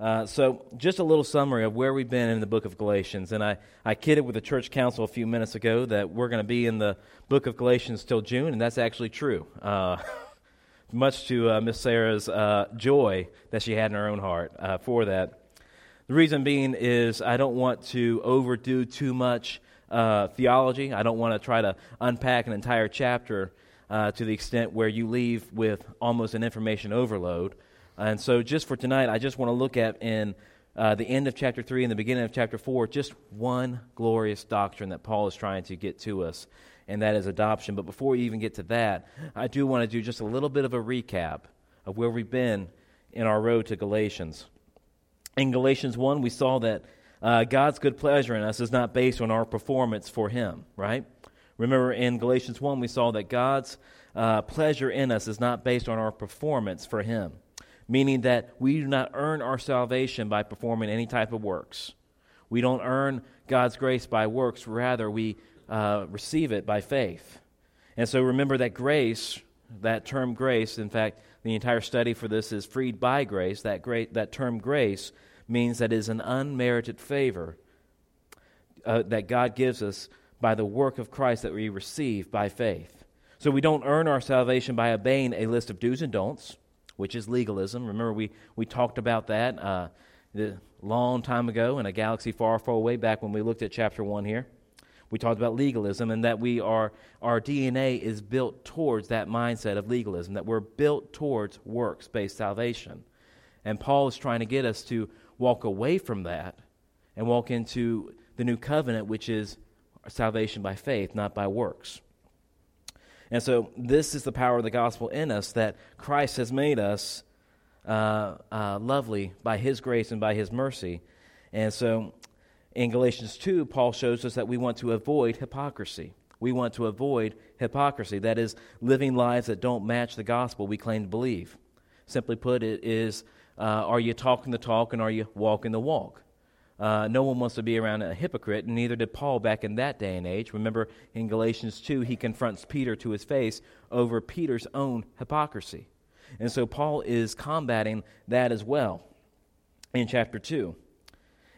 Uh, so, just a little summary of where we've been in the book of Galatians. And I, I kidded with the church council a few minutes ago that we're going to be in the book of Galatians till June, and that's actually true. Uh, much to uh, Miss Sarah's uh, joy that she had in her own heart uh, for that. The reason being is I don't want to overdo too much uh, theology. I don't want to try to unpack an entire chapter to the extent where you leave with almost an information overload. And so, just for tonight, I just want to look at in uh, the end of chapter 3 and the beginning of chapter 4 just one glorious doctrine that Paul is trying to get to us, and that is adoption. But before we even get to that, I do want to do just a little bit of a recap of where we've been in our road to Galatians. In Galatians 1, we saw that uh, God's good pleasure in us is not based on our performance for Him, right? Remember in Galatians 1, we saw that God's uh, pleasure in us is not based on our performance for Him meaning that we do not earn our salvation by performing any type of works. We don't earn God's grace by works, rather, we uh, receive it by faith. And so remember that grace, that term grace, in fact, the entire study for this is freed by grace. That, great, that term grace means that it is an unmerited favor uh, that God gives us by the work of Christ that we receive by faith. So we don't earn our salvation by obeying a list of do's and don'ts which is legalism. Remember, we, we talked about that uh, a long time ago in a galaxy far, far away back when we looked at chapter 1 here. We talked about legalism and that we are, our DNA is built towards that mindset of legalism, that we're built towards works based salvation. And Paul is trying to get us to walk away from that and walk into the new covenant, which is salvation by faith, not by works. And so, this is the power of the gospel in us that Christ has made us uh, uh, lovely by his grace and by his mercy. And so, in Galatians 2, Paul shows us that we want to avoid hypocrisy. We want to avoid hypocrisy, that is, living lives that don't match the gospel we claim to believe. Simply put, it is uh, are you talking the talk and are you walking the walk? Uh, no one wants to be around a hypocrite, and neither did Paul back in that day and age. Remember in Galatians 2, he confronts Peter to his face over Peter's own hypocrisy. And so Paul is combating that as well in chapter 2.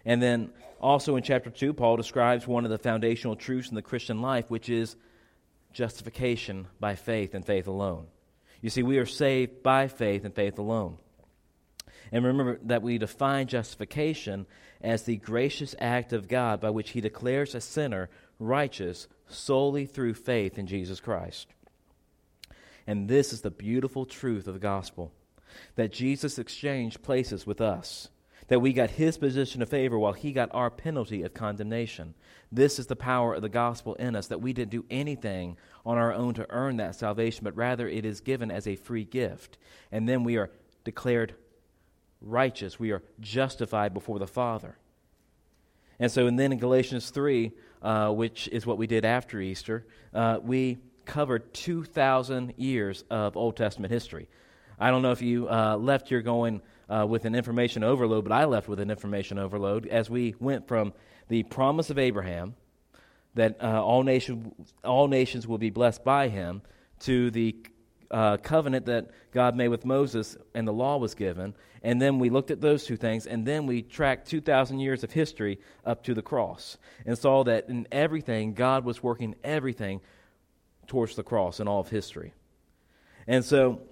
And then also in chapter 2, Paul describes one of the foundational truths in the Christian life, which is justification by faith and faith alone. You see, we are saved by faith and faith alone. And remember that we define justification as the gracious act of God by which he declares a sinner righteous solely through faith in Jesus Christ. And this is the beautiful truth of the gospel that Jesus exchanged places with us, that we got his position of favor while he got our penalty of condemnation. This is the power of the gospel in us, that we didn't do anything on our own to earn that salvation, but rather it is given as a free gift. And then we are declared righteous. We are justified before the Father. And so, and then in Galatians 3, uh, which is what we did after Easter, uh, we covered 2,000 years of Old Testament history. I don't know if you uh, left here going uh, with an information overload, but I left with an information overload as we went from the promise of Abraham that uh, all, nation, all nations will be blessed by him to the uh, covenant that God made with Moses and the law was given. And then we looked at those two things, and then we tracked 2,000 years of history up to the cross and saw that in everything, God was working everything towards the cross in all of history. And so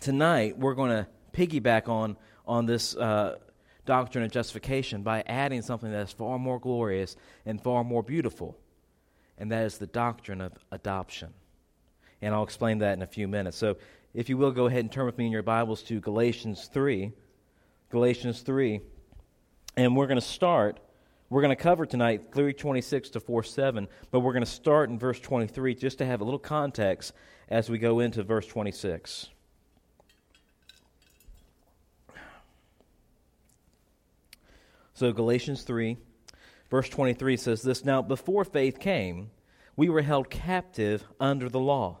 tonight, we're going to piggyback on, on this uh, doctrine of justification by adding something that is far more glorious and far more beautiful, and that is the doctrine of adoption and I'll explain that in a few minutes. So, if you will, go ahead and turn with me in your Bibles to Galatians 3. Galatians 3. And we're going to start, we're going to cover tonight 326 to 4 7, but we're going to start in verse 23 just to have a little context as we go into verse 26. So, Galatians 3, verse 23 says this Now, before faith came, we were held captive under the law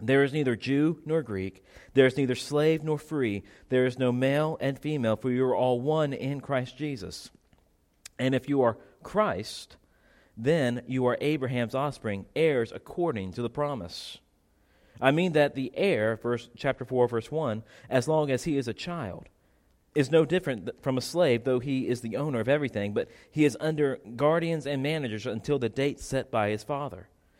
There is neither Jew nor Greek, there is neither slave nor free, there is no male and female, for you are all one in Christ Jesus. And if you are Christ, then you are Abraham's offspring, heirs according to the promise. I mean that the heir, verse, chapter 4, verse 1, as long as he is a child, is no different from a slave, though he is the owner of everything, but he is under guardians and managers until the date set by his father.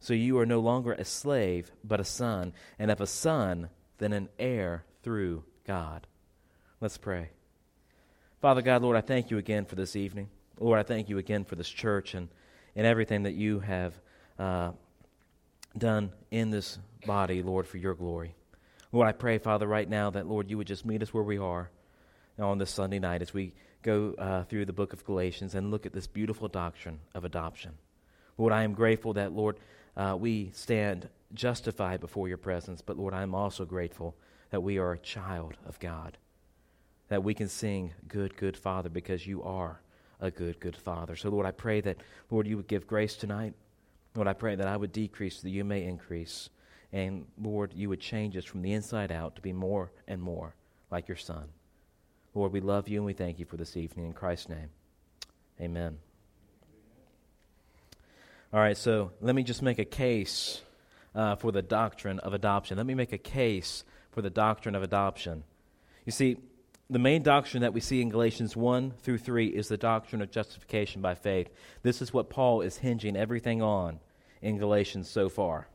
So you are no longer a slave, but a son, and if a son, then an heir through God. Let's pray. Father God, Lord, I thank you again for this evening. Lord, I thank you again for this church and, and everything that you have uh, done in this body, Lord, for your glory. Lord, I pray, Father, right now that, Lord, you would just meet us where we are on this Sunday night as we go uh, through the book of Galatians and look at this beautiful doctrine of adoption. Lord, I am grateful that, Lord, uh, we stand justified before your presence, but, Lord, I am also grateful that we are a child of God that we can sing, Good, Good Father, because you are a good, good Father. So, Lord, I pray that, Lord, you would give grace tonight. Lord, I pray that I would decrease so that you may increase. And, Lord, you would change us from the inside out to be more and more like your Son. Lord, we love you and we thank you for this evening. In Christ's name, amen. All right, so let me just make a case uh, for the doctrine of adoption. Let me make a case for the doctrine of adoption. You see, the main doctrine that we see in Galatians 1 through 3 is the doctrine of justification by faith. This is what Paul is hinging everything on in Galatians so far.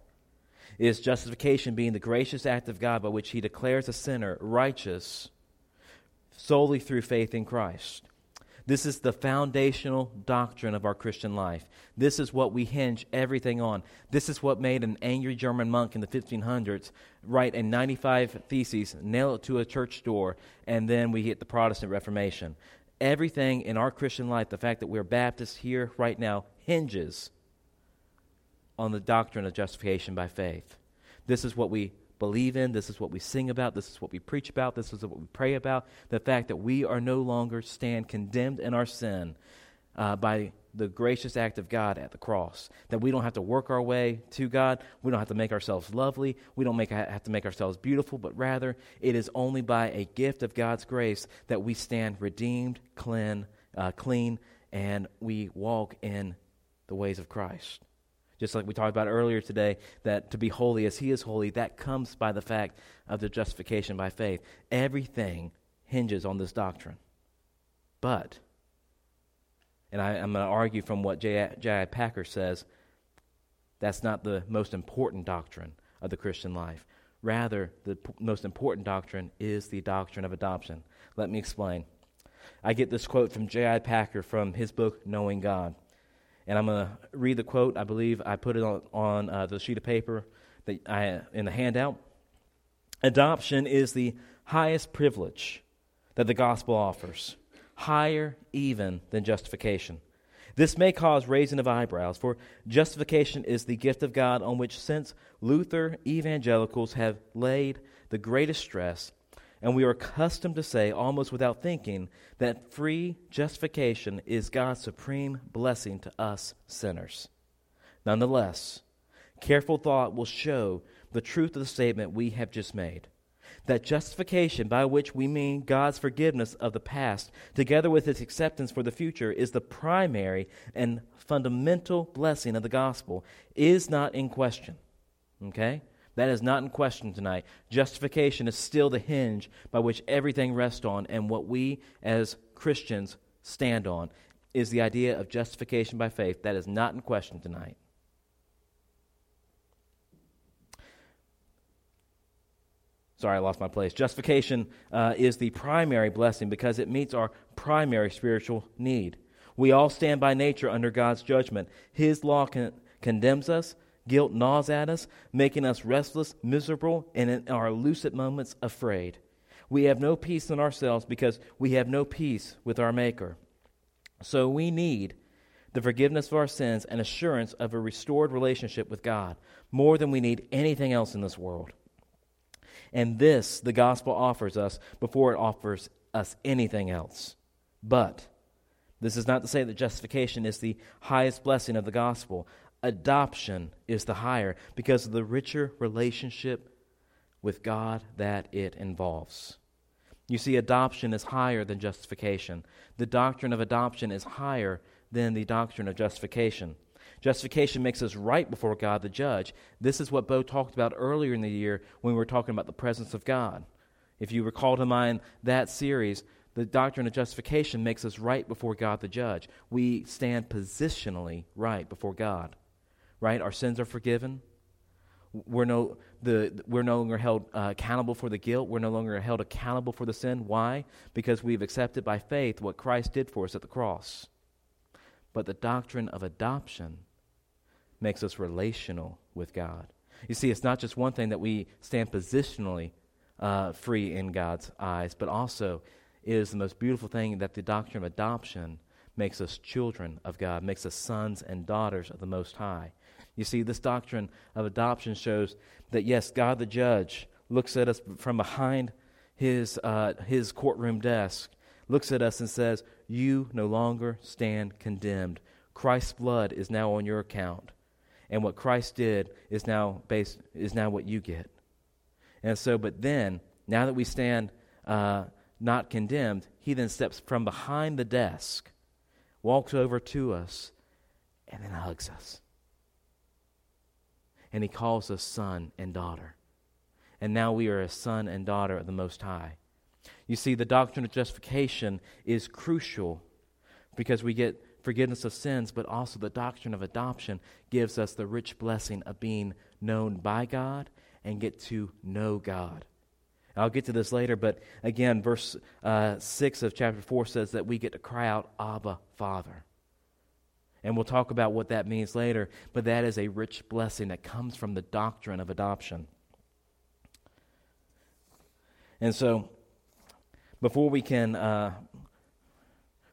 Is justification being the gracious act of God by which he declares a sinner righteous solely through faith in Christ. This is the foundational doctrine of our Christian life. This is what we hinge everything on. This is what made an angry German monk in the 1500s write a 95 theses, nail it to a church door, and then we hit the Protestant Reformation. Everything in our Christian life, the fact that we're Baptists here right now, hinges on the doctrine of justification by faith. This is what we believe in. This is what we sing about. This is what we preach about. This is what we pray about. The fact that we are no longer stand condemned in our sin uh, by the gracious act of God at the cross. That we don't have to work our way to God. We don't have to make ourselves lovely. We don't make, have to make ourselves beautiful, but rather it is only by a gift of God's grace that we stand redeemed, clean, uh, clean, and we walk in the ways of Christ. Just like we talked about earlier today, that to be holy as He is holy, that comes by the fact of the justification by faith. Everything hinges on this doctrine. But, and I, am going to argue from what J.I. Packer says, that's not the most important doctrine of the Christian life. Rather, the p- most important doctrine is the doctrine of adoption. Let me explain. I get this quote from J.I. Packer from his book, Knowing God. And I'm going to read the quote. I believe I put it on, on uh, the sheet of paper that I, in the handout. Adoption is the highest privilege that the gospel offers, higher even than justification. This may cause raising of eyebrows, for justification is the gift of God on which, since Luther, evangelicals have laid the greatest stress and we are accustomed to say, almost without thinking, that free justification is God's supreme blessing to us sinners. Nonetheless, careful thought will show the truth of the statement we have just made that justification, by which we mean God's forgiveness of the past, together with his acceptance for the future, is the primary and fundamental blessing of the gospel, is not in question. Okay? That is not in question tonight. Justification is still the hinge by which everything rests on, and what we as Christians stand on is the idea of justification by faith. That is not in question tonight. Sorry, I lost my place. Justification uh, is the primary blessing because it meets our primary spiritual need. We all stand by nature under God's judgment. His law con- condemns us, Guilt gnaws at us, making us restless, miserable, and in our lucid moments, afraid. We have no peace in ourselves because we have no peace with our Maker. So we need the forgiveness of our sins and assurance of a restored relationship with God more than we need anything else in this world. And this the gospel offers us before it offers us anything else. But this is not to say that justification is the highest blessing of the gospel. Adoption is the higher because of the richer relationship with God that it involves. You see, adoption is higher than justification. The doctrine of adoption is higher than the doctrine of justification. Justification makes us right before God the judge. This is what Bo talked about earlier in the year when we were talking about the presence of God. If you recall to mind that series, the doctrine of justification makes us right before God the judge. We stand positionally right before God. Right? Our sins are forgiven. We're no, the, we're no longer held uh, accountable for the guilt. We're no longer held accountable for the sin. Why? Because we've accepted by faith what Christ did for us at the cross. But the doctrine of adoption makes us relational with God. You see, it's not just one thing that we stand positionally uh, free in God's eyes, but also it is the most beautiful thing that the doctrine of adoption makes us children of God, makes us sons and daughters of the Most High. You see, this doctrine of adoption shows that, yes, God the judge looks at us from behind his, uh, his courtroom desk, looks at us and says, You no longer stand condemned. Christ's blood is now on your account. And what Christ did is now, based, is now what you get. And so, but then, now that we stand uh, not condemned, he then steps from behind the desk, walks over to us, and then hugs us and he calls us son and daughter. And now we are a son and daughter of the Most High. You see, the doctrine of justification is crucial because we get forgiveness of sins, but also the doctrine of adoption gives us the rich blessing of being known by God and get to know God. I'll get to this later, but again, verse uh, 6 of chapter 4 says that we get to cry out, Abba, Father. And we'll talk about what that means later, but that is a rich blessing that comes from the doctrine of adoption. And so, before we can, uh,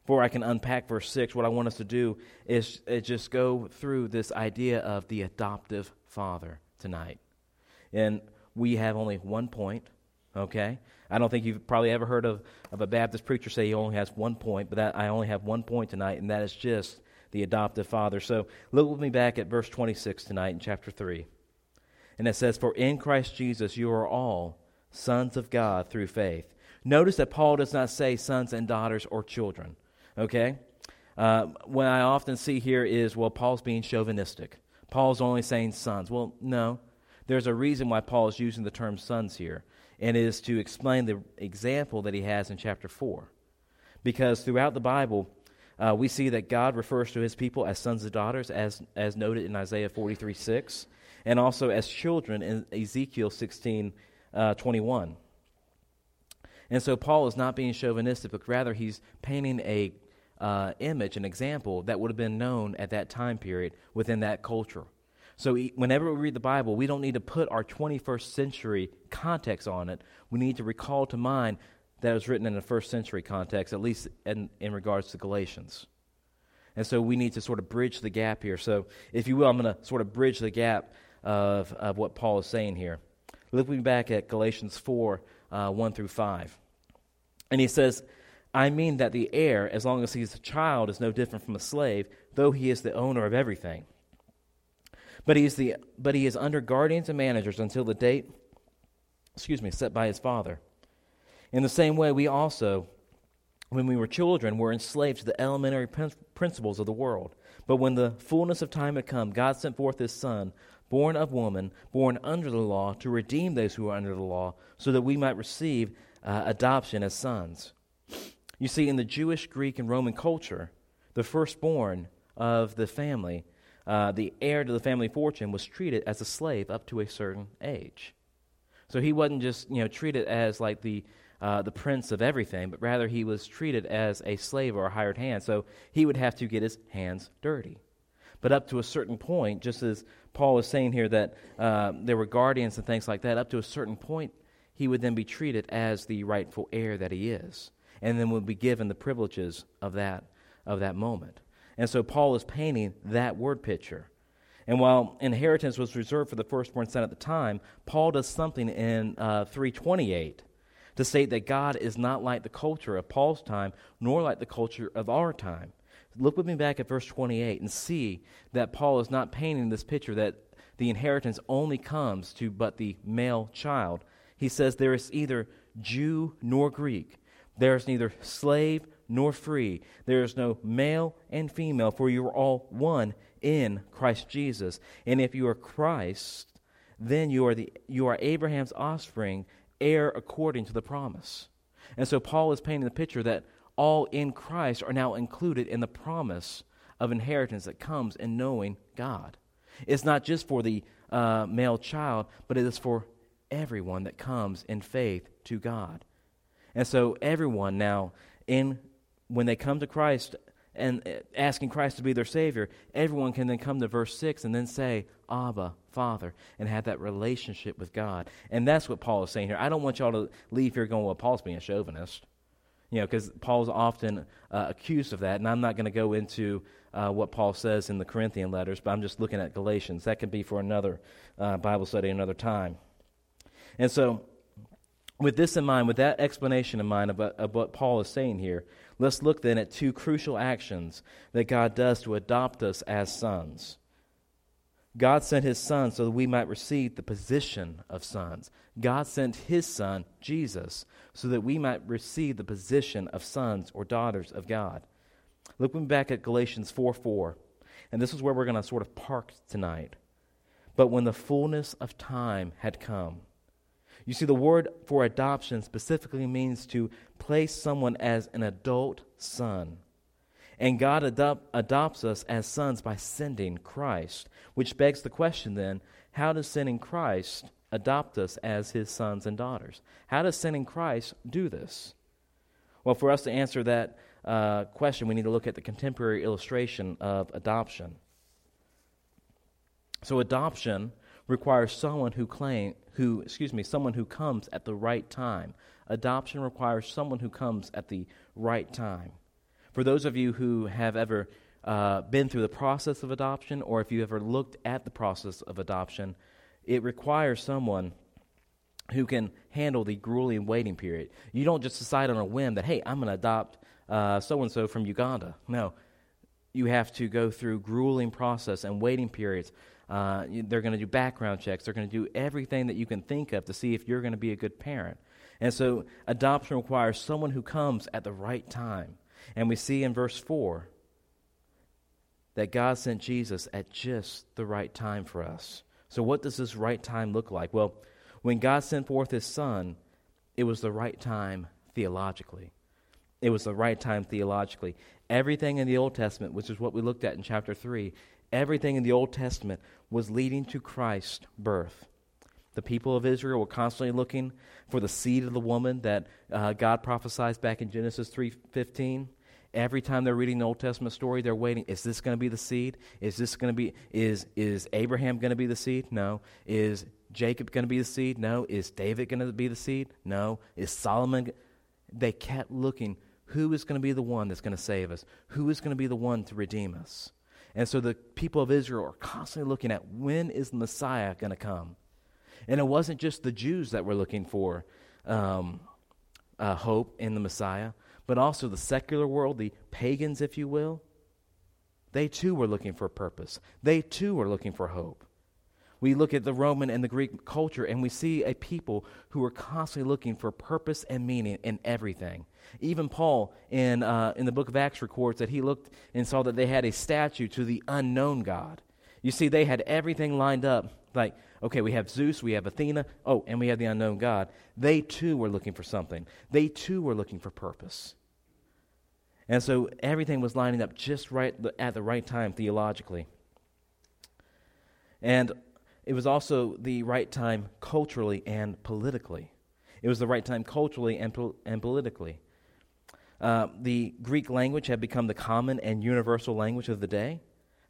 before I can unpack verse 6, what I want us to do is, is just go through this idea of the adoptive father tonight. And we have only one point, okay? I don't think you've probably ever heard of, of a Baptist preacher say he only has one point, but that, I only have one point tonight, and that is just the adoptive father. So look with me back at verse 26 tonight in chapter 3. And it says, For in Christ Jesus you are all sons of God through faith. Notice that Paul does not say sons and daughters or children. Okay? Uh, what I often see here is, well, Paul's being chauvinistic. Paul's only saying sons. Well, no. There's a reason why Paul is using the term sons here, and it is to explain the example that he has in chapter 4. Because throughout the Bible, uh, we see that God refers to his people as sons and daughters, as, as noted in Isaiah 43 6, and also as children in Ezekiel 16 uh, 21. And so Paul is not being chauvinistic, but rather he's painting a uh, image, an example that would have been known at that time period within that culture. So whenever we read the Bible, we don't need to put our 21st century context on it. We need to recall to mind that was written in a first century context, at least in, in regards to Galatians. And so we need to sort of bridge the gap here. So, if you will, I'm going to sort of bridge the gap of, of what Paul is saying here. Looking back at Galatians 4 uh, 1 through 5. And he says, I mean that the heir, as long as he's a child, is no different from a slave, though he is the owner of everything. But he is, the, but he is under guardians and managers until the date, excuse me, set by his father. In the same way, we also, when we were children, were enslaved to the elementary principles of the world. But when the fullness of time had come, God sent forth his Son, born of woman, born under the law, to redeem those who are under the law, so that we might receive uh, adoption as sons. You see, in the Jewish, Greek, and Roman culture, the firstborn of the family, uh, the heir to the family fortune, was treated as a slave up to a certain age. So he wasn't just you know treated as like the uh, the prince of everything, but rather he was treated as a slave or a hired hand. So he would have to get his hands dirty. But up to a certain point, just as Paul is saying here that uh, there were guardians and things like that, up to a certain point, he would then be treated as the rightful heir that he is, and then would be given the privileges of that, of that moment. And so Paul is painting that word picture. And while inheritance was reserved for the firstborn son at the time, Paul does something in uh, 328 to state that God is not like the culture of Paul's time, nor like the culture of our time. Look with me back at verse 28 and see that Paul is not painting this picture that the inheritance only comes to but the male child. He says there is either Jew nor Greek, there is neither slave nor free, there is no male and female, for you are all one in Christ Jesus. And if you are Christ, then you are, the, you are Abraham's offspring, heir according to the promise. And so Paul is painting the picture that all in Christ are now included in the promise of inheritance that comes in knowing God. It's not just for the uh, male child, but it is for everyone that comes in faith to God. And so everyone now in when they come to Christ and uh, asking Christ to be their Savior, everyone can then come to verse 6 and then say, Abba, Father, and have that relationship with God. And that's what Paul is saying here. I don't want y'all to leave here going, well, Paul's being a chauvinist. You know, because Paul's often uh, accused of that, and I'm not going to go into uh, what Paul says in the Corinthian letters, but I'm just looking at Galatians. That can be for another uh, Bible study another time. And so, with this in mind, with that explanation in mind about, uh, of what Paul is saying here, let's look then at two crucial actions that God does to adopt us as sons. God sent his son so that we might receive the position of sons. God sent his son, Jesus, so that we might receive the position of sons or daughters of God. Looking back at Galatians 4 4, and this is where we're going to sort of park tonight. But when the fullness of time had come, you see, the word for adoption specifically means to place someone as an adult son. And God adopt, adopts us as sons by sending Christ, which begs the question then how does sending Christ adopt us as his sons and daughters? How does sending Christ do this? Well, for us to answer that uh, question, we need to look at the contemporary illustration of adoption. So, adoption requires someone who claim who excuse me someone who comes at the right time adoption requires someone who comes at the right time for those of you who have ever uh, been through the process of adoption, or if you ever looked at the process of adoption, it requires someone who can handle the grueling waiting period. You don't just decide on a whim that, hey, I'm going to adopt so and so from Uganda. No. You have to go through grueling process and waiting periods. Uh, they're going to do background checks. They're going to do everything that you can think of to see if you're going to be a good parent. And so, adoption requires someone who comes at the right time. And we see in verse 4 that God sent Jesus at just the right time for us. So, what does this right time look like? Well, when God sent forth his Son, it was the right time theologically. It was the right time theologically. Everything in the Old Testament, which is what we looked at in chapter 3, everything in the Old Testament was leading to Christ's birth. The people of Israel were constantly looking for the seed of the woman that uh, God prophesied back in Genesis 3:15. Every time they're reading the Old Testament story, they're waiting. Is this going to be the seed? Is this going to be is is Abraham going to be the seed? No. Is Jacob going to be the seed? No. Is David going to be the seed? No. Is Solomon? They kept looking. Who is going to be the one that's going to save us? Who is going to be the one to redeem us? And so the people of Israel are constantly looking at when is the Messiah going to come? And it wasn't just the Jews that were looking for um, uh, hope in the Messiah, but also the secular world, the pagans, if you will. They too were looking for purpose. They too were looking for hope. We look at the Roman and the Greek culture and we see a people who were constantly looking for purpose and meaning in everything. Even Paul in, uh, in the book of Acts records that he looked and saw that they had a statue to the unknown God. You see, they had everything lined up like, okay, we have Zeus, we have Athena, oh, and we have the unknown God. They too were looking for something. They too were looking for purpose. And so everything was lining up just right at the right time theologically. And it was also the right time culturally and politically. It was the right time culturally and, po- and politically. Uh, the Greek language had become the common and universal language of the day.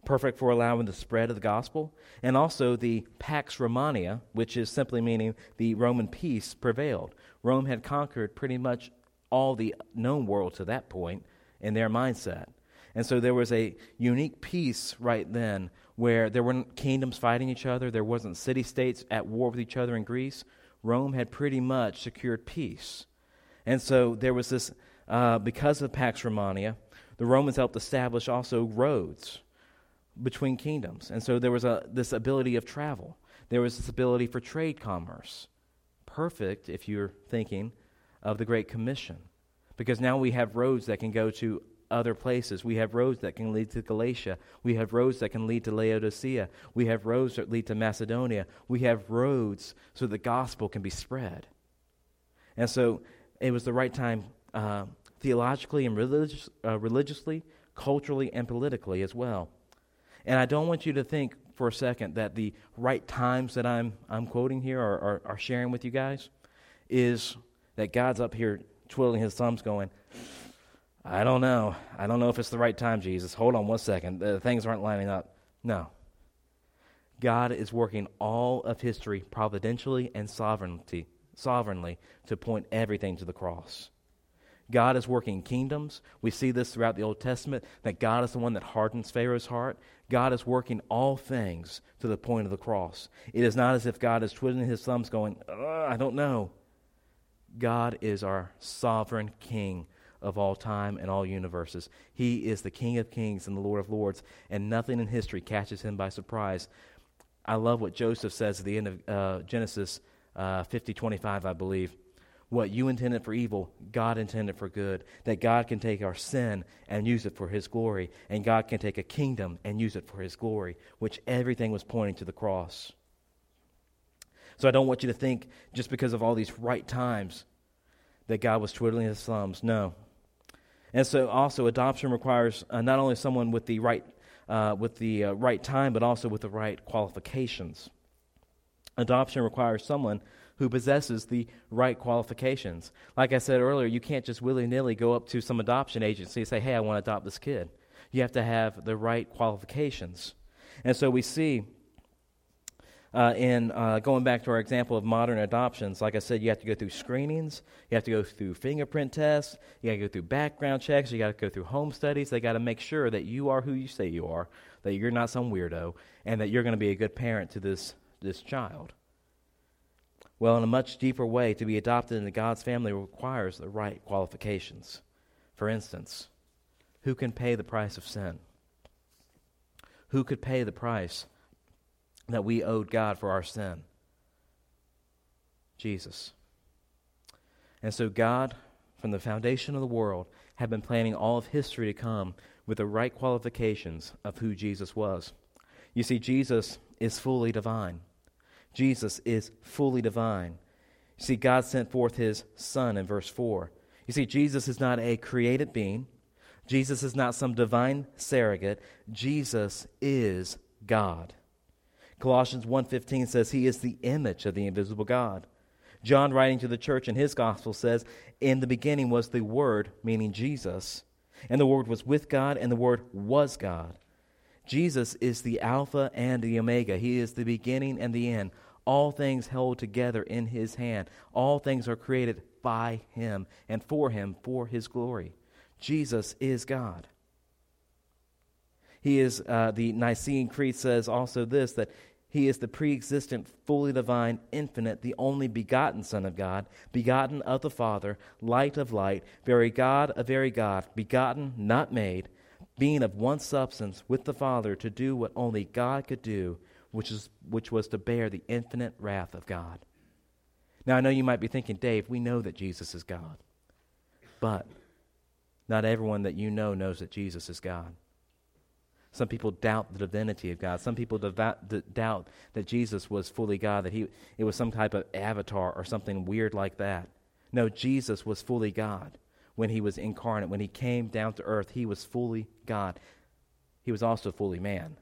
perfect for allowing the spread of the gospel, and also the Pax Romana, which is simply meaning the Roman peace prevailed. Rome had conquered pretty much all the known world to that point in their mindset. And so there was a unique peace right then where there weren't kingdoms fighting each other, there wasn't city states at war with each other in Greece. Rome had pretty much secured peace. And so there was this, uh, because of Pax Romana, the Romans helped establish also roads between kingdoms. And so there was a, this ability of travel, there was this ability for trade commerce. Perfect if you're thinking of the Great Commission. Because now we have roads that can go to other places. We have roads that can lead to Galatia. We have roads that can lead to Laodicea. We have roads that lead to Macedonia. We have roads so the gospel can be spread. And so it was the right time uh, theologically and religious, uh, religiously, culturally, and politically as well. And I don't want you to think for a second that the right times that I'm, I'm quoting here or, sharing with you guys is that God's up here twiddling his thumbs going, I don't know. I don't know if it's the right time, Jesus. Hold on one second. Uh, things aren't lining up. No. God is working all of history providentially and sovereignty, sovereignly to point everything to the cross. God is working kingdoms. We see this throughout the Old Testament that God is the one that hardens Pharaoh's heart. God is working all things to the point of the cross. It is not as if God is twiddling his thumbs going, I don't know. God is our sovereign king of all time and all universes. He is the King of kings and the Lord of lords, and nothing in history catches him by surprise. I love what Joseph says at the end of uh, Genesis uh, 50 25, I believe. What you intended for evil, God intended for good. That God can take our sin and use it for His glory, and God can take a kingdom and use it for His glory, which everything was pointing to the cross. So I don't want you to think just because of all these right times that God was twiddling his thumbs. No. And so also adoption requires uh, not only someone with the right uh, with the uh, right time, but also with the right qualifications. Adoption requires someone who possesses the right qualifications. Like I said earlier, you can't just willy nilly go up to some adoption agency and say, hey, I want to adopt this kid. You have to have the right qualifications. And so we see uh, in uh, going back to our example of modern adoptions, like I said, you have to go through screenings, you have to go through fingerprint tests, you got to go through background checks, you got to go through home studies. They got to make sure that you are who you say you are, that you're not some weirdo, and that you're going to be a good parent to this, this child. Well, in a much deeper way, to be adopted into God's family requires the right qualifications. For instance, who can pay the price of sin? Who could pay the price that we owed God for our sin? Jesus. And so, God, from the foundation of the world, had been planning all of history to come with the right qualifications of who Jesus was. You see, Jesus is fully divine. Jesus is fully divine. You see, God sent forth his Son in verse 4. You see, Jesus is not a created being. Jesus is not some divine surrogate. Jesus is God. Colossians 1:15 says he is the image of the invisible God. John writing to the church in his gospel says, "In the beginning was the word, meaning Jesus, and the word was with God and the word was God." Jesus is the alpha and the omega. He is the beginning and the end. All things held together in his hand. All things are created by him and for him for his glory. Jesus is God. He is, uh, the Nicene Creed says also this that he is the pre existent, fully divine, infinite, the only begotten Son of God, begotten of the Father, light of light, very God of very God, begotten, not made, being of one substance with the Father to do what only God could do, which, is, which was to bear the infinite wrath of God. Now, I know you might be thinking, Dave, we know that Jesus is God. But not everyone that you know knows that Jesus is God. Some people doubt the divinity of God. Some people doubt that Jesus was fully God, that he, it was some type of avatar or something weird like that. No, Jesus was fully God when he was incarnate. When he came down to earth, he was fully God. He was also fully man.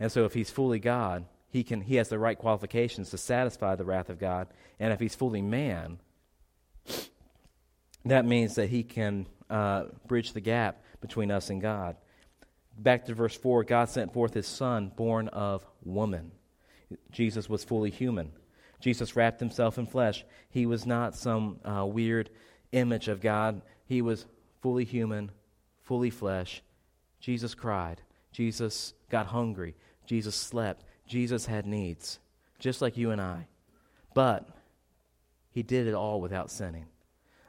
And so if he's fully God, he, can, he has the right qualifications to satisfy the wrath of God. And if he's fully man, that means that he can uh, bridge the gap between us and God. Back to verse 4 God sent forth his son, born of woman. Jesus was fully human. Jesus wrapped himself in flesh. He was not some uh, weird image of God. He was fully human, fully flesh. Jesus cried. Jesus got hungry. Jesus slept. Jesus had needs, just like you and I. But he did it all without sinning.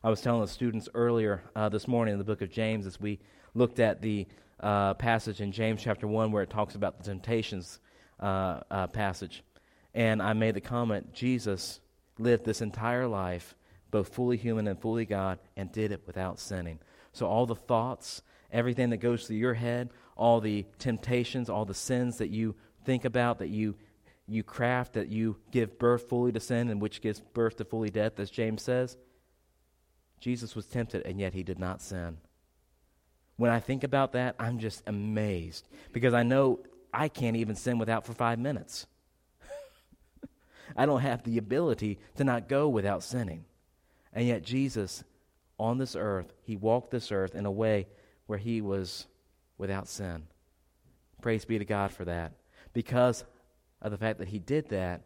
I was telling the students earlier uh, this morning in the book of James as we looked at the uh, passage in James chapter 1 where it talks about the temptations uh, uh passage. And I made the comment Jesus lived this entire life, both fully human and fully God, and did it without sinning. So all the thoughts, everything that goes through your head, all the temptations, all the sins that you think about, that you you craft, that you give birth fully to sin, and which gives birth to fully death, as James says. Jesus was tempted, and yet he did not sin. When I think about that, I'm just amazed because I know I can't even sin without for five minutes. I don't have the ability to not go without sinning. And yet, Jesus, on this earth, he walked this earth in a way where he was without sin. Praise be to God for that. Because of the fact that he did that,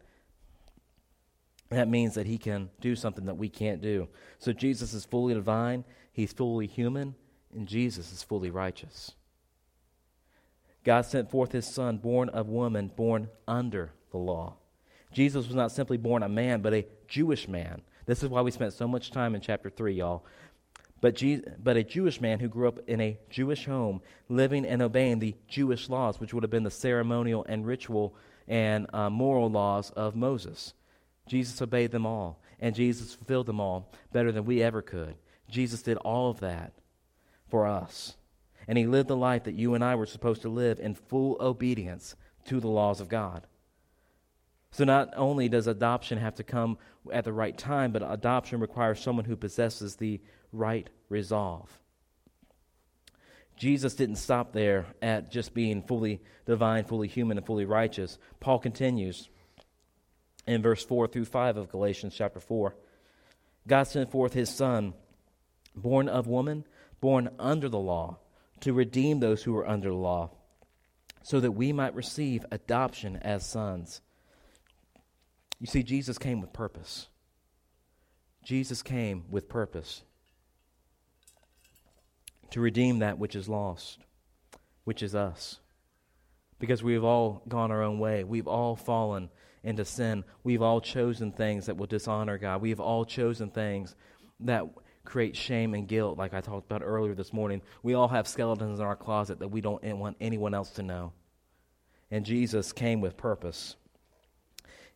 that means that he can do something that we can't do. So Jesus is fully divine, he's fully human, and Jesus is fully righteous. God sent forth his son, born of woman, born under the law. Jesus was not simply born a man, but a Jewish man. This is why we spent so much time in chapter 3, y'all. But, Je- but a Jewish man who grew up in a Jewish home, living and obeying the Jewish laws, which would have been the ceremonial and ritual and uh, moral laws of Moses. Jesus obeyed them all, and Jesus fulfilled them all better than we ever could. Jesus did all of that for us. And he lived the life that you and I were supposed to live in full obedience to the laws of God. So, not only does adoption have to come at the right time, but adoption requires someone who possesses the right resolve. Jesus didn't stop there at just being fully divine, fully human, and fully righteous. Paul continues in verse 4 through 5 of Galatians chapter 4. God sent forth his Son, born of woman, born under the law, to redeem those who were under the law, so that we might receive adoption as sons. You see, Jesus came with purpose. Jesus came with purpose to redeem that which is lost, which is us. Because we've all gone our own way. We've all fallen into sin. We've all chosen things that will dishonor God. We've all chosen things that create shame and guilt, like I talked about earlier this morning. We all have skeletons in our closet that we don't want anyone else to know. And Jesus came with purpose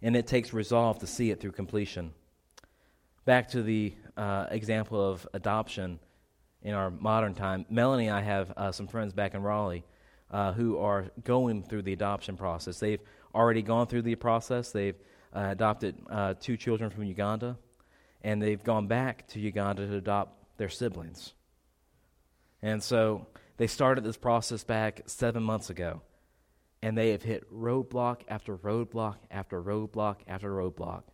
and it takes resolve to see it through completion. Back to the uh, example of adoption in our modern time, Melanie and I have uh, some friends back in Raleigh uh, who are going through the adoption process. They've already gone through the process. They've uh, adopted uh, two children from Uganda, and they've gone back to Uganda to adopt their siblings. And so they started this process back seven months ago and they have hit roadblock after roadblock after roadblock after roadblock.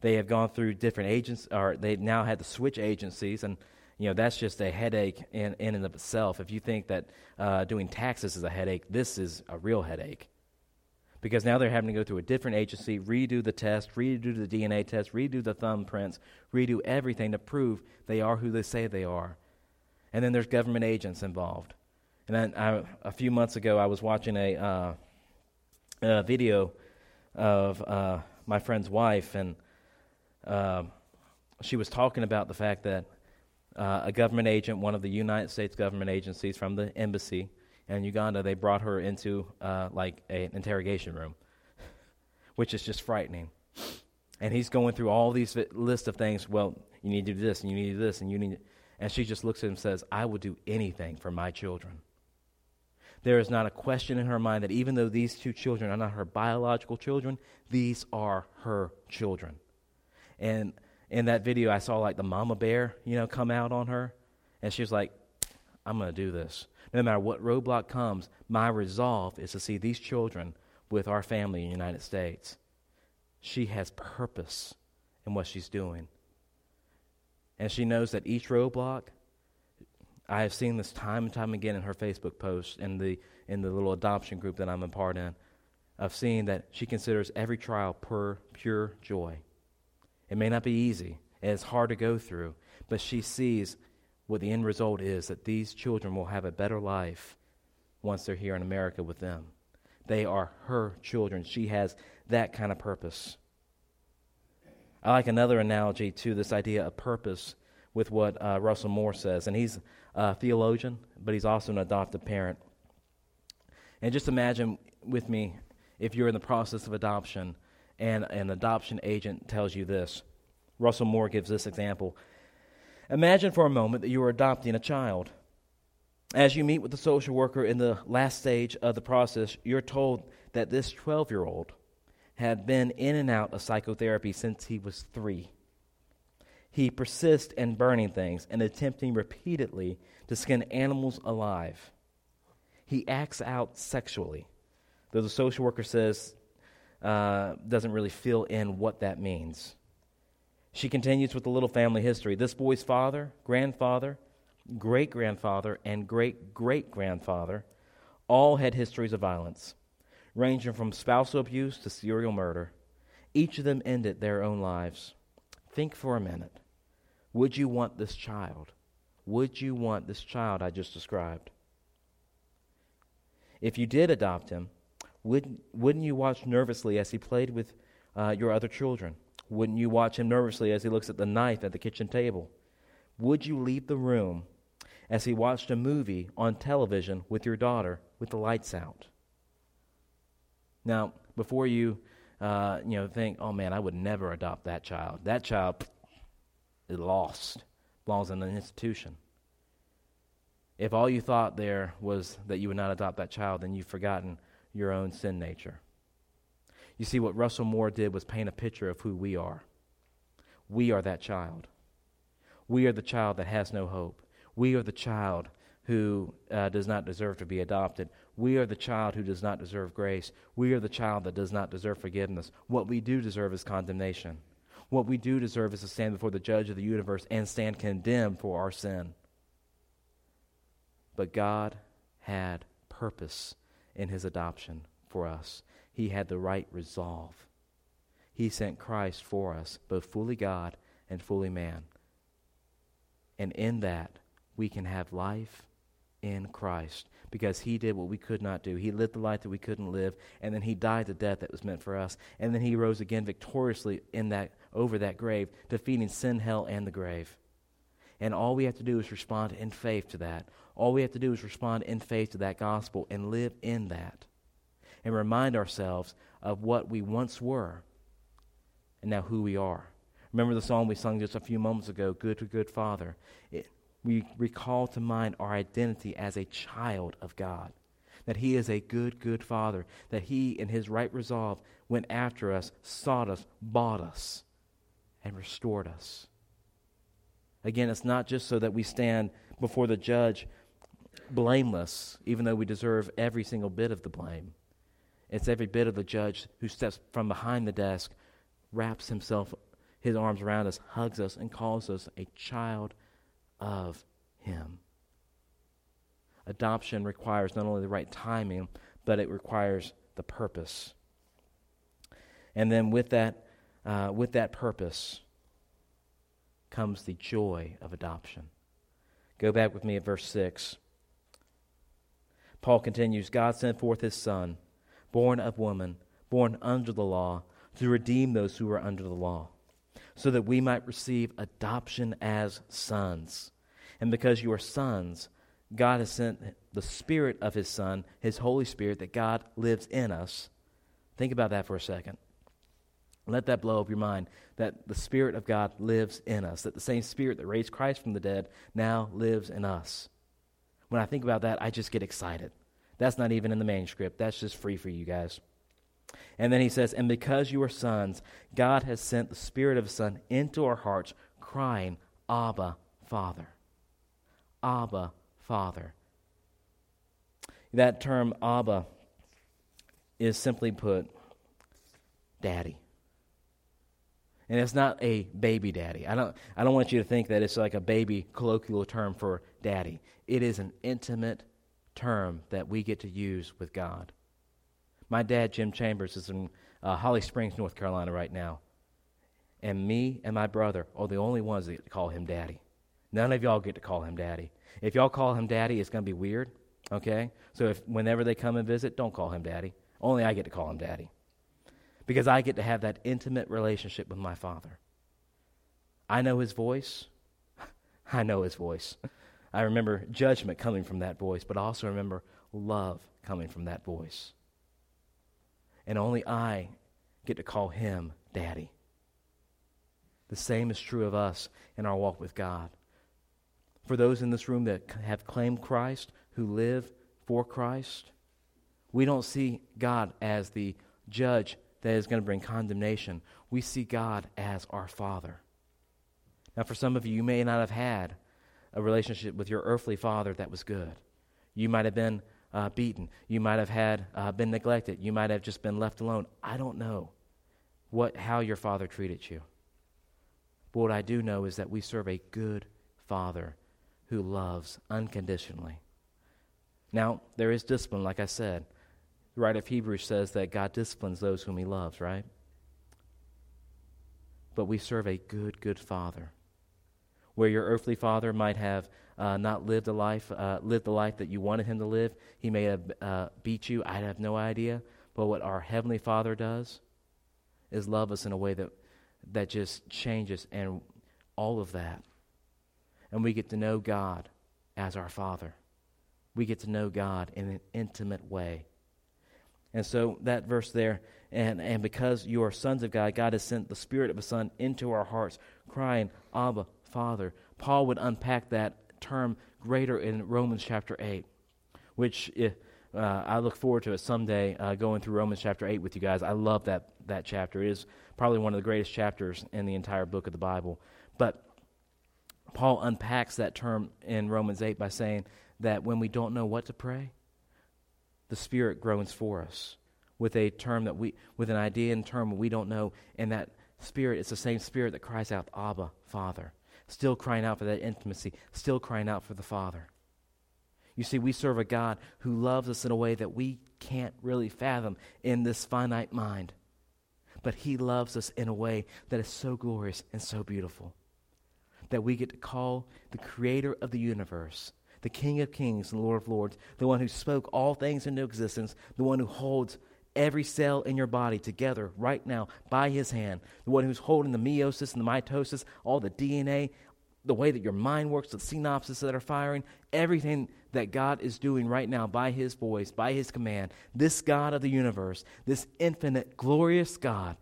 They have gone through different agents, or they now had to switch agencies, and you know that's just a headache in, in and of itself. If you think that uh, doing taxes is a headache, this is a real headache. Because now they're having to go through a different agency, redo the test, redo the DNA test, redo the thumbprints, redo everything to prove they are who they say they are. And then there's government agents involved. And a few months ago, I was watching a, uh, a video of uh, my friend's wife, and uh, she was talking about the fact that uh, a government agent, one of the United States government agencies from the embassy in Uganda, they brought her into uh, like an interrogation room, which is just frightening. And he's going through all these list of things. Well, you need to do this, and you need to do this, and you need. And she just looks at him and says, "I will do anything for my children." There is not a question in her mind that even though these two children are not her biological children, these are her children. And in that video, I saw like the mama bear, you know, come out on her. And she was like, I'm going to do this. No matter what roadblock comes, my resolve is to see these children with our family in the United States. She has purpose in what she's doing. And she knows that each roadblock, I have seen this time and time again in her Facebook posts and the in the little adoption group that I'm a part in, of seeing that she considers every trial pure, pure joy. It may not be easy, and it's hard to go through, but she sees what the end result is that these children will have a better life once they're here in America with them. They are her children. She has that kind of purpose. I like another analogy to this idea of purpose with what uh, Russell Moore says. And he's a theologian, but he's also an adoptive parent. And just imagine with me if you're in the process of adoption and an adoption agent tells you this. Russell Moore gives this example. Imagine for a moment that you are adopting a child. As you meet with the social worker in the last stage of the process, you're told that this 12 year old had been in and out of psychotherapy since he was three. He persists in burning things and attempting repeatedly to skin animals alive. He acts out sexually, though the social worker says uh, doesn't really fill in what that means. She continues with the little family history. This boy's father, grandfather, great grandfather, and great great grandfather all had histories of violence, ranging from spousal abuse to serial murder. Each of them ended their own lives. Think for a minute. Would you want this child? Would you want this child I just described? If you did adopt him, wouldn't, wouldn't you watch nervously as he played with uh, your other children? Wouldn't you watch him nervously as he looks at the knife at the kitchen table? Would you leave the room as he watched a movie on television with your daughter with the lights out? Now, before you, uh, you know, think, oh man, I would never adopt that child. That child is lost, belongs in an institution. If all you thought there was that you would not adopt that child, then you've forgotten your own sin nature. You see, what Russell Moore did was paint a picture of who we are. We are that child. We are the child that has no hope. We are the child who uh, does not deserve to be adopted. We are the child who does not deserve grace. We are the child that does not deserve forgiveness. What we do deserve is condemnation. What we do deserve is to stand before the judge of the universe and stand condemned for our sin. But God had purpose in his adoption for us. He had the right resolve. He sent Christ for us, both fully God and fully man. And in that, we can have life in Christ because he did what we could not do. He lived the life that we couldn't live, and then he died the death that was meant for us. And then he rose again victoriously in that over that grave, defeating sin, hell, and the grave. And all we have to do is respond in faith to that. All we have to do is respond in faith to that gospel and live in that. And remind ourselves of what we once were and now who we are. Remember the song we sung just a few moments ago, Good to Good Father? It, we recall to mind our identity as a child of God. That He is a good, good Father. That He, in His right resolve, went after us, sought us, bought us, and restored us. Again, it's not just so that we stand before the judge blameless, even though we deserve every single bit of the blame. It's every bit of the judge who steps from behind the desk, wraps himself, his arms around us, hugs us, and calls us a child of him. Adoption requires not only the right timing, but it requires the purpose. And then with that, uh, with that purpose, comes the joy of adoption. Go back with me at verse 6. Paul continues God sent forth his Son, born of woman, born under the law, to redeem those who are under the law, so that we might receive adoption as sons. And because you are sons, God has sent the Spirit of his Son, his Holy Spirit, that God lives in us. Think about that for a second. Let that blow up your mind that the Spirit of God lives in us, that the same Spirit that raised Christ from the dead now lives in us. When I think about that, I just get excited. That's not even in the manuscript, that's just free for you guys. And then he says, And because you are sons, God has sent the Spirit of His Son into our hearts, crying, Abba, Father. Abba, Father. That term, Abba, is simply put, Daddy. And it's not a baby daddy. I don't, I don't want you to think that it's like a baby colloquial term for daddy. It is an intimate term that we get to use with God. My dad, Jim Chambers, is in uh, Holly Springs, North Carolina right now. And me and my brother are the only ones that get to call him daddy. None of y'all get to call him daddy. If y'all call him daddy, it's going to be weird, okay? So if whenever they come and visit, don't call him daddy. Only I get to call him daddy because I get to have that intimate relationship with my Father. I know his voice. I know his voice. I remember judgment coming from that voice, but I also remember love coming from that voice. And only I get to call him Daddy. The same is true of us in our walk with God. For those in this room that have claimed Christ, who live for Christ, we don't see God as the judge that is going to bring condemnation. We see God as our Father. Now, for some of you, you may not have had a relationship with your earthly father that was good. You might have been uh, beaten. You might have had uh, been neglected. You might have just been left alone. I don't know what how your father treated you. But what I do know is that we serve a good father who loves unconditionally. Now, there is discipline, like I said. The writer of Hebrews says that God disciplines those whom he loves, right? But we serve a good, good Father. Where your earthly father might have uh, not lived a life, uh, lived the life that you wanted him to live, he may have uh, beat you. I have no idea. But what our heavenly Father does is love us in a way that that just changes and all of that. And we get to know God as our Father. We get to know God in an intimate way. And so that verse there, and, and because you are sons of God, God has sent the Spirit of a Son into our hearts, crying, Abba, Father. Paul would unpack that term greater in Romans chapter 8, which uh, I look forward to it someday uh, going through Romans chapter 8 with you guys. I love that, that chapter. It is probably one of the greatest chapters in the entire book of the Bible. But Paul unpacks that term in Romans 8 by saying that when we don't know what to pray, the Spirit groans for us with a term that we, with an idea and term we don't know, and that Spirit is the same Spirit that cries out, Abba, Father. Still crying out for that intimacy, still crying out for the Father. You see, we serve a God who loves us in a way that we can't really fathom in this finite mind. But He loves us in a way that is so glorious and so beautiful that we get to call the Creator of the universe the King of Kings and Lord of Lords, the one who spoke all things into existence, the one who holds every cell in your body together right now by his hand, the one who's holding the meiosis and the mitosis, all the DNA, the way that your mind works, the synapses that are firing, everything that God is doing right now by his voice, by his command, this God of the universe, this infinite, glorious God,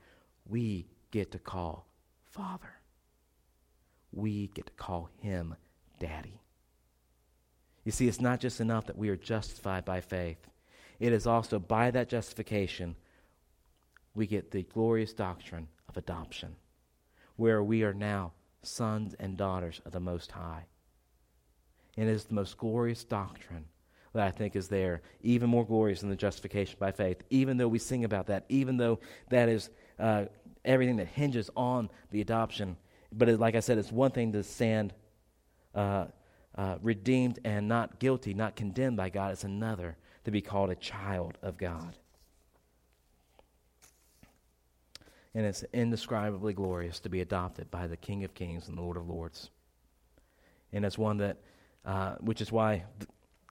we get to call Father. We get to call him Daddy. You see, it's not just enough that we are justified by faith, it is also by that justification we get the glorious doctrine of adoption, where we are now sons and daughters of the Most High. And it is the most glorious doctrine that I think is there, even more glorious than the justification by faith, even though we sing about that, even though that is uh, everything that hinges on the adoption. But it, like I said, it's one thing to stand. Uh, uh, redeemed and not guilty, not condemned by God. It's another to be called a child of God. And it's indescribably glorious to be adopted by the King of Kings and the Lord of Lords. And it's one that, uh, which is why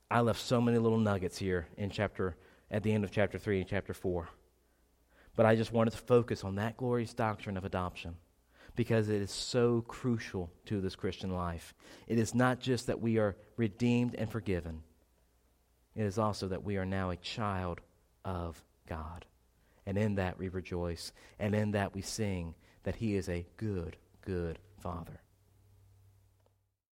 I left so many little nuggets here in chapter, at the end of chapter 3 and chapter 4. But I just wanted to focus on that glorious doctrine of adoption because it is so crucial to this Christian life. It is not just that we are redeemed and forgiven, it is also that we are now a child of God. And in that we rejoice, and in that we sing that He is a good, good Father.